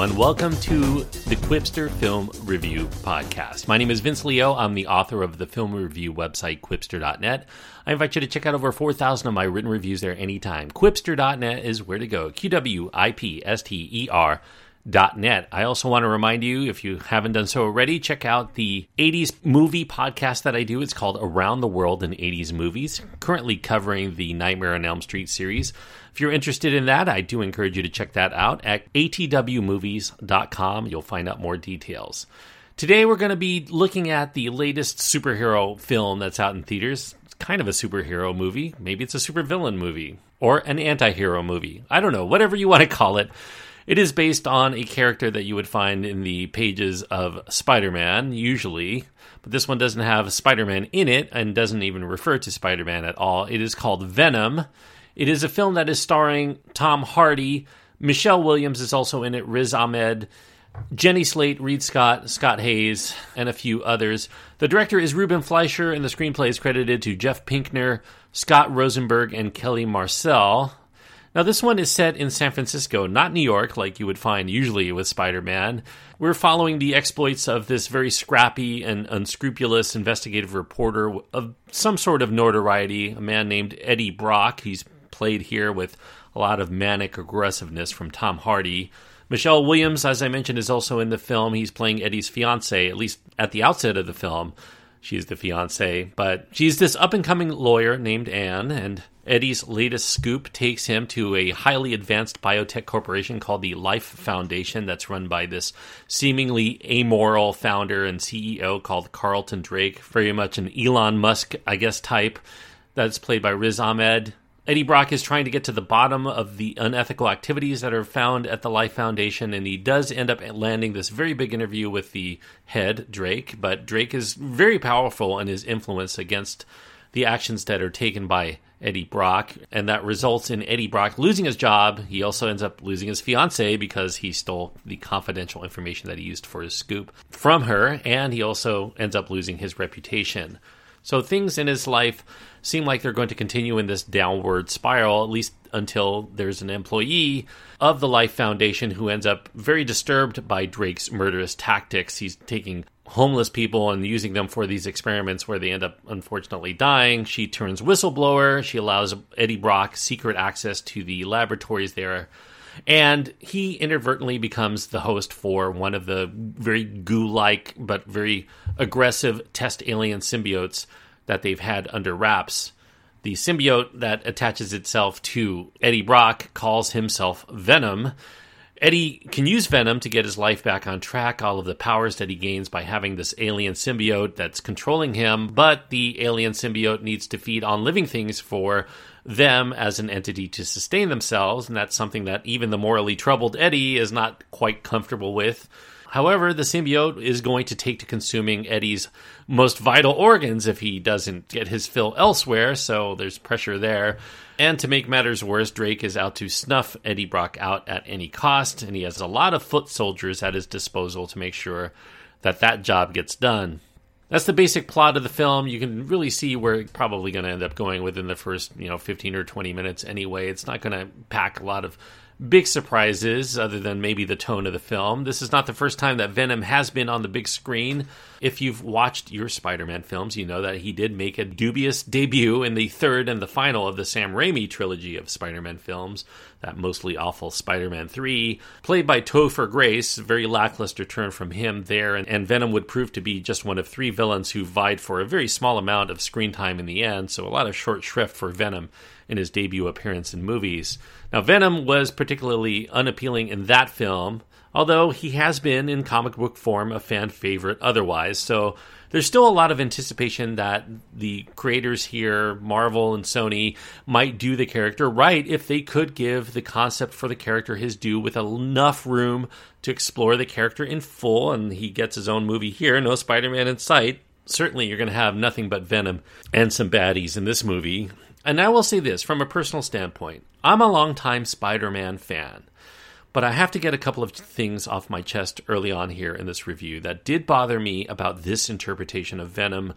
Everyone. Welcome to the Qwipster Film Review Podcast. My name is Vince Leo. I'm the author of the film review website, qwipster.net. I invite you to check out over 4,000 of my written reviews there anytime. Qwipster.net is where to go. Q W I P S T E R. Net. I also want to remind you, if you haven't done so already, check out the 80s movie podcast that I do. It's called Around the World in 80s Movies, currently covering the Nightmare on Elm Street series. If you're interested in that, I do encourage you to check that out at atwmovies.com. You'll find out more details. Today, we're going to be looking at the latest superhero film that's out in theaters. It's kind of a superhero movie. Maybe it's a supervillain movie or an anti hero movie. I don't know, whatever you want to call it. It is based on a character that you would find in the pages of Spider Man, usually, but this one doesn't have Spider Man in it and doesn't even refer to Spider Man at all. It is called Venom. It is a film that is starring Tom Hardy. Michelle Williams is also in it, Riz Ahmed, Jenny Slate, Reid Scott, Scott Haze, and a few others. The director is Ruben Fleischer, and the screenplay is credited to Jeff Pinkner, Scott Rosenberg, and Kelly Marcel. Now, this one is set in San Francisco, not New York, like you would find usually with Spider Man. We're following the exploits of this very scrappy and unscrupulous investigative reporter of some sort of notoriety, a man named Eddie Brock. He's played here with a lot of manic aggressiveness from Tom Hardy. Michelle Williams, as I mentioned, is also in the film. He's playing Eddie's fiance, at least at the outset of the film. She's the fiance, but she's this up and coming lawyer named Anne, and Eddie's latest scoop takes him to a highly advanced biotech corporation called the Life Foundation that's run by this seemingly amoral founder and CEO called Carlton Drake, very much an Elon Musk, I guess, type. That's played by Riz Ahmed. Eddie Brock is trying to get to the bottom of the unethical activities that are found at the Life Foundation, and he does end up landing this very big interview with the head, Drake. But Drake is very powerful in his influence against the actions that are taken by Eddie Brock, and that results in Eddie Brock losing his job. He also ends up losing his fiance because he stole the confidential information that he used for his scoop from her, and he also ends up losing his reputation. So things in his life seem like they're going to continue in this downward spiral, at least until there's an employee of the Life Foundation who ends up very disturbed by Drake's murderous tactics. He's taking homeless people and using them for these experiments where they end up unfortunately dying. She turns whistleblower. She allows Eddie Brock secret access to the laboratories there. And he inadvertently becomes the host for one of the very goo like but very aggressive test alien symbiotes that they've had under wraps. The symbiote that attaches itself to Eddie Brock calls himself Venom. Eddie can use Venom to get his life back on track, all of the powers that he gains by having this alien symbiote that's controlling him, but the alien symbiote needs to feed on living things for them as an entity to sustain themselves, and that's something that even the morally troubled Eddie is not quite comfortable with. However, the symbiote is going to take to consuming Eddie's most vital organs if he doesn't get his fill elsewhere, so there's pressure there. And to make matters worse, Drake is out to snuff Eddie Brock out at any cost, and he has a lot of foot soldiers at his disposal to make sure that that job gets done. That's the basic plot of the film. You can really see where it's probably going to end up going within the first, you know, 15 or 20 minutes anyway. It's not going to pack a lot of big surprises other than maybe the tone of the film. This is not the first time that Venom has been on the big screen. If you've watched your Spider Man films, you know that he did make a dubious debut in the third and the final of the Sam Raimi trilogy of Spider Man films, that mostly awful Spider Man 3, played by Topher Grace. Very lackluster turn from him there, and, and Venom would prove to be just one of three villains who vied for a very small amount of screen time in the end, so a lot of short shrift for Venom in his debut appearance in movies. Now, Venom was particularly unappealing in that film, although he has been in comic book form a fan favorite otherwise. So there's still a lot of anticipation that the creators here, Marvel and Sony, might do the character right if they could give the concept for the character his due with enough room to explore the character in full. And he gets his own movie here, no Spider Man in sight. Certainly, you're going to have nothing but Venom and some baddies in this movie. And I will say this from a personal standpoint I'm a longtime Spider Man fan, but I have to get a couple of things off my chest early on here in this review that did bother me about this interpretation of Venom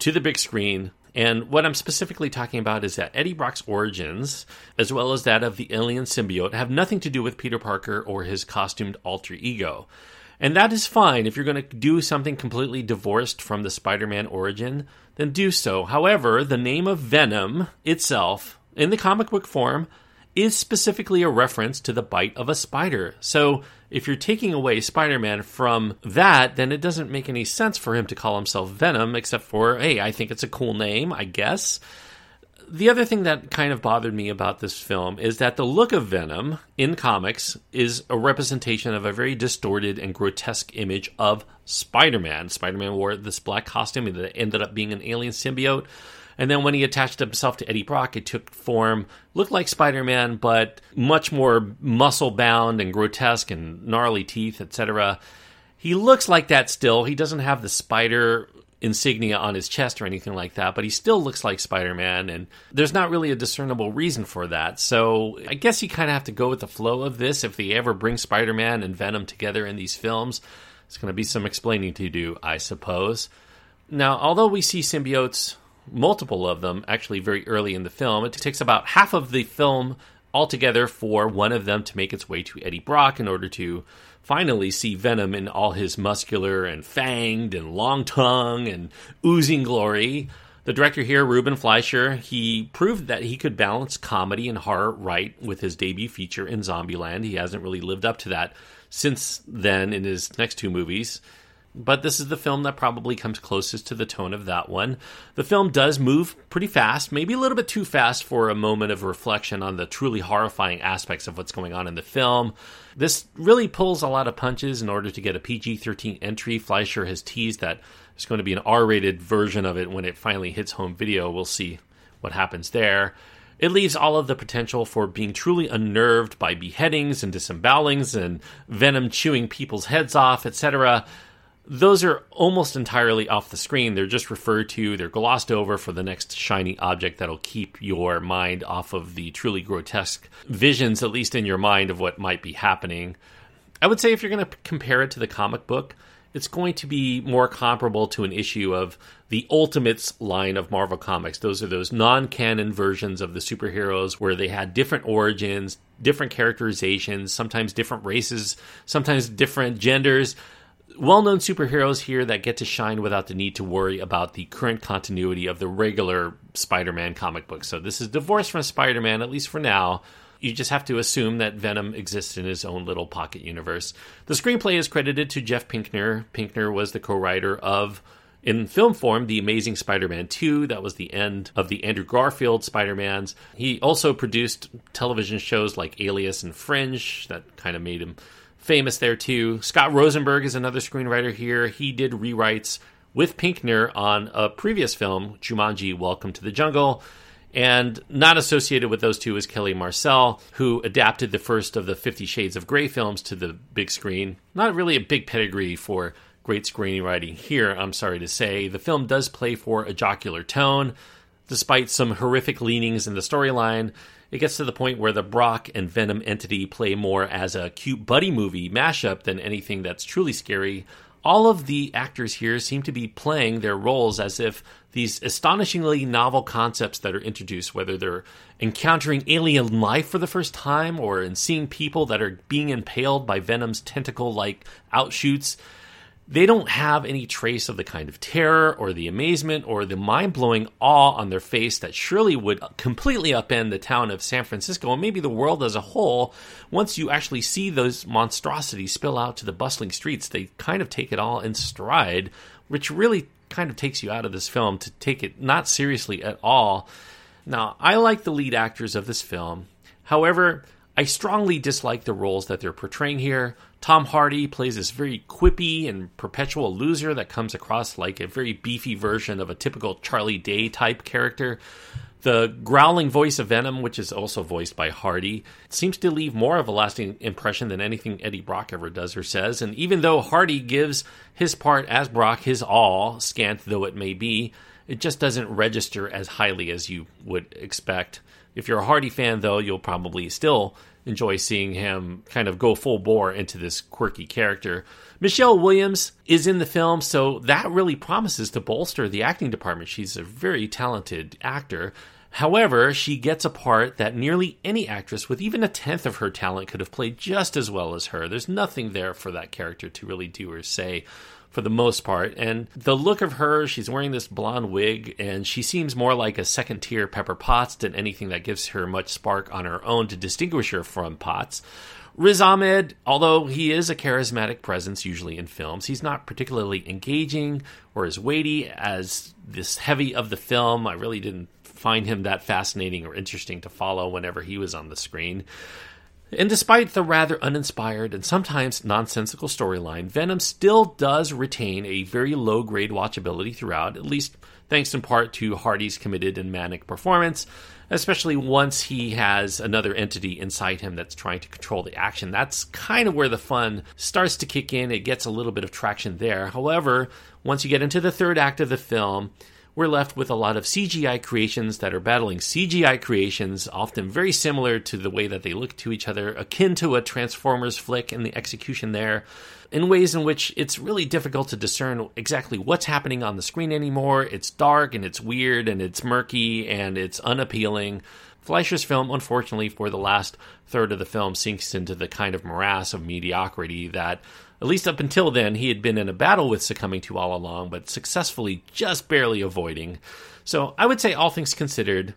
to the big screen And what I'm specifically talking about is that Eddie Brock's origins, as well as that of the alien symbiote, have nothing to do with Peter Parker or his costumed alter ego. And that is fine. If you're going to do something completely divorced from the Spider Man origin, then do so. However, the name of Venom itself, in the comic book form, is specifically a reference to the bite of a spider. So if you're taking away Spider Man from that, then it doesn't make any sense for him to call himself Venom, except for, hey, I think it's a cool name, I guess the other thing that kind of bothered me about this film is that the look of Venom in comics is a representation of a very distorted and grotesque image of Spider Man. Spider Man wore this black costume that ended up being an alien symbiote. And then when he attached himself to Eddie Brock, it took form, looked like Spider Man, but much more muscle bound and grotesque and gnarly teeth, etc. He looks like that still. He doesn't have the spider insignia on his chest or anything like that, but he still looks like Spider Man, and there's not really a discernible reason for that. So I guess you kind of have to go with the flow of this. If they ever bring Spider Man and Venom together in these films, it's going to be some explaining to do, I suppose. Now, although we see symbiotes, multiple of them, actually very early in the film, it takes about half of the film altogether for one of them to make its way to Eddie Brock in order to finally see Venom in all his muscular and fanged and long tongue and oozing glory. The director here, Ruben Fleischer, he proved that he could balance comedy and horror right with his debut feature in Zombieland. He hasn't really lived up to that since then in his next two movies but this is the film that probably comes closest to the tone of that one. The film does move pretty fast, maybe a little bit too fast for a moment of reflection on the truly horrifying aspects of what's going on in the film. This really pulls a lot of punches in order to get a PG 13 entry. Fleischer has teased that there's going to be an R rated version of it when it finally hits home video. We'll see what happens there. It leaves all of the potential for being truly unnerved by beheadings and disembowelings and venom chewing people's heads off, etc those are almost entirely off the screen. They're just referred to, they're glossed over for the next shiny object that'll keep your mind off of the truly grotesque visions, at least in your mind, of what might be happening. I would say if you're going to compare it to the comic book, it's going to be more comparable to an issue of the Ultimates line of Marvel Comics. Those are those non canon versions of the superheroes where they had different origins, different characterizations, sometimes different races, sometimes different genders well known superheroes here that get to shine without the need to worry about the current continuity of the regular Spider Man comic book. So this is divorced from Spider Man, at least for now. You just have to assume that Venom exists in his own little pocket universe. The screenplay is credited to Jeff Pinkner. Pinkner was the co writer of in film form, The Amazing Spider Man 2, that was the end of the Andrew Garfield Spider Mans. He also produced television shows like Alias and Fringe, that kind of made him famous there too. Scott Rosenberg is another screenwriter here. He did rewrites with Pinkner on a previous film, Jumanji Welcome to the Jungle. And not associated with those two is Kelly Marcel, who adapted the first of the Fifty Shades of Grey films to the big screen. Not really a big pedigree for great screenwriting here, I'm sorry to say. The film does play for a jocular tone, despite some horrific leanings in the storyline. It gets to the point where the Brock and Venom entity play more as a cute buddy movie mashup than anything that's truly scary. All of the actors here seem to be playing their roles as if these astonishingly novel concepts that are introduced, whether they're encountering alien life for the first time or in seeing people that are being impaled by Venom's tentacle like outshoots, they don't have any trace of the kind of terror or the amazement or the mind blowing awe on their face that surely would completely upend the town of San Francisco and maybe the world as a whole. Once you actually see those monstrosities spill out to the bustling streets, they kind of take it all in stride, which really kind of takes you out of this film to take it not seriously at all. Now, I like the lead actors of this film. However, I strongly dislike the roles that they're portraying here. Tom Hardy plays this very quippy and perpetual loser that comes across like a very beefy version of a typical Charlie Day type character. The growling voice of Venom, which is also voiced by Hardy, seems to leave more of a lasting impression than anything Eddie Brock ever does or says. And even though Hardy gives his part as Brock his all, scant though it may be, it just doesn't register as highly as you would expect If you're a Hardy fan, though, you'll probably still enjoy seeing him kind of go full bore into this quirky character. Michelle Williams is in the film, so that really promises to bolster the acting department. She's a very talented actor. However, she gets a part that nearly any actress with even a tenth of her talent could have played just as well as her. There's nothing there for that character to really do or say for the most part. And the look of her, she's wearing this blonde wig, and she seems more like a second tier Pepper Potts than anything that gives her much spark on her own to distinguish her from Potts. Riz Ahmed, although he is a charismatic presence usually in films, he's not particularly engaging or as weighty as this heavy of the film. I really didn't find him that fascinating or interesting to follow whenever he was on the screen. And despite the rather uninspired and sometimes nonsensical storyline, Venom still does retain a very low grade watchability throughout, at least thanks in part to Hardy's committed and manic performance especially once he has another entity inside him that's trying to control the action. That's kind of where the fun starts to kick in. It gets a little bit of traction there. However, once you get into the third act of the film, we're left with a lot of CGI creations that are battling CGI creations, often very similar to the way that they look to each other, akin to a Transformers flick in the execution there, in ways in which it's really difficult to discern exactly what's happening on the screen anymore. It's dark and it's weird and it's murky and it's unappealing. Fleischer's film, unfortunately, for the last third of the film, sinks into the kind of morass of mediocrity that at least up until then, he had been in a battle with succumbing to all along, but successfully just barely avoiding. So I would say, all things considered,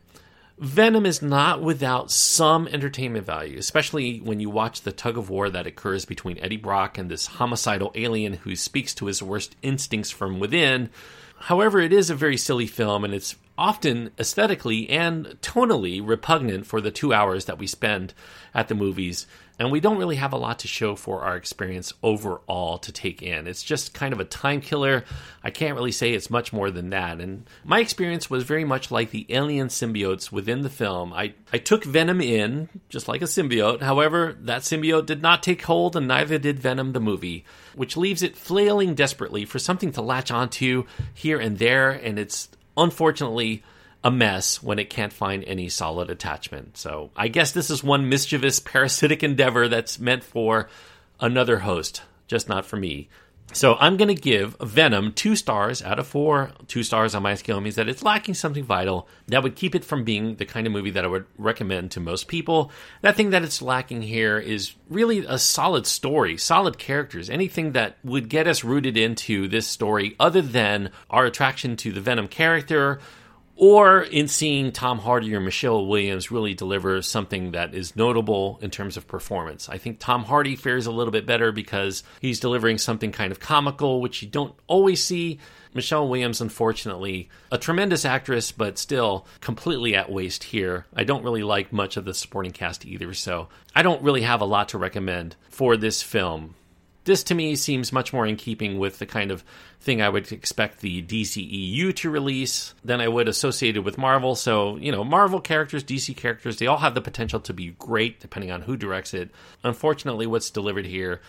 Venom is not without some entertainment value, especially when you watch the tug of war that occurs between Eddie Brock and this homicidal alien who speaks to his worst instincts from within. However, it is a very silly film, and it's often aesthetically and tonally repugnant for the two hours that we spend at the movies. And we don't really have a lot to show for our experience overall to take in. It's just kind of a time killer. I can't really say it's much more than that. And my experience was very much like the alien symbiotes within the film. I, I took Venom in, just like a symbiote. However, that symbiote did not take hold, and neither did Venom the movie, which leaves it flailing desperately for something to latch onto here and there. And it's unfortunately a mess when it can't find any solid attachment. So I guess this is one mischievous parasitic endeavor that's meant for another host, just not for me. So I'm going to give Venom two stars out of four. Two stars on my scale means that it's lacking something vital that would keep it from being the kind of movie that I would recommend to most people. That thing that it's lacking here is really a solid story, solid characters, anything that would get us rooted into this story other than our attraction to the Venom character or in seeing Tom Hardy or Michelle Williams really deliver something that is notable in terms of performance. I think Tom Hardy fares a little bit better because he's delivering something kind of comical, which you don't always see. Michelle Williams, unfortunately, a tremendous actress, but still completely at waste here. I don't really like much of the supporting cast either, so I don't really have a lot to recommend for this film. This to me seems much more in keeping with the kind of thing I would expect the DCEU to release than I would associated with Marvel. So, you know, Marvel characters, DC characters, they all have the potential to be great depending on who directs it. Unfortunately, what's delivered here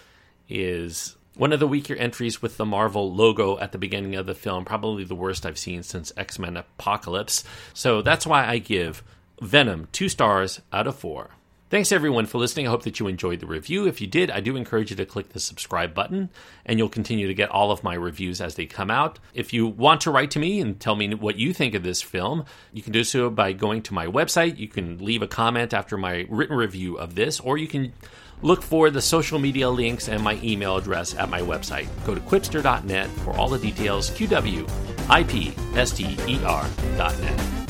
is one of the weaker entries with the Marvel logo at the beginning of the film, probably the worst I've seen since X Men Apocalypse. So that's why I give Venom two stars out of four. Thanks everyone for listening. I hope that you enjoyed the review. If you did, I do encourage you to click the subscribe button and you'll continue to get all of my reviews as they come out. If you want to write to me and tell me what you think of this film, you can do so by going to my website. You can leave a comment after my written review of this, or you can look for the social media links and my email address at my website. Go to qwipster.net for all the details, qwipster.net.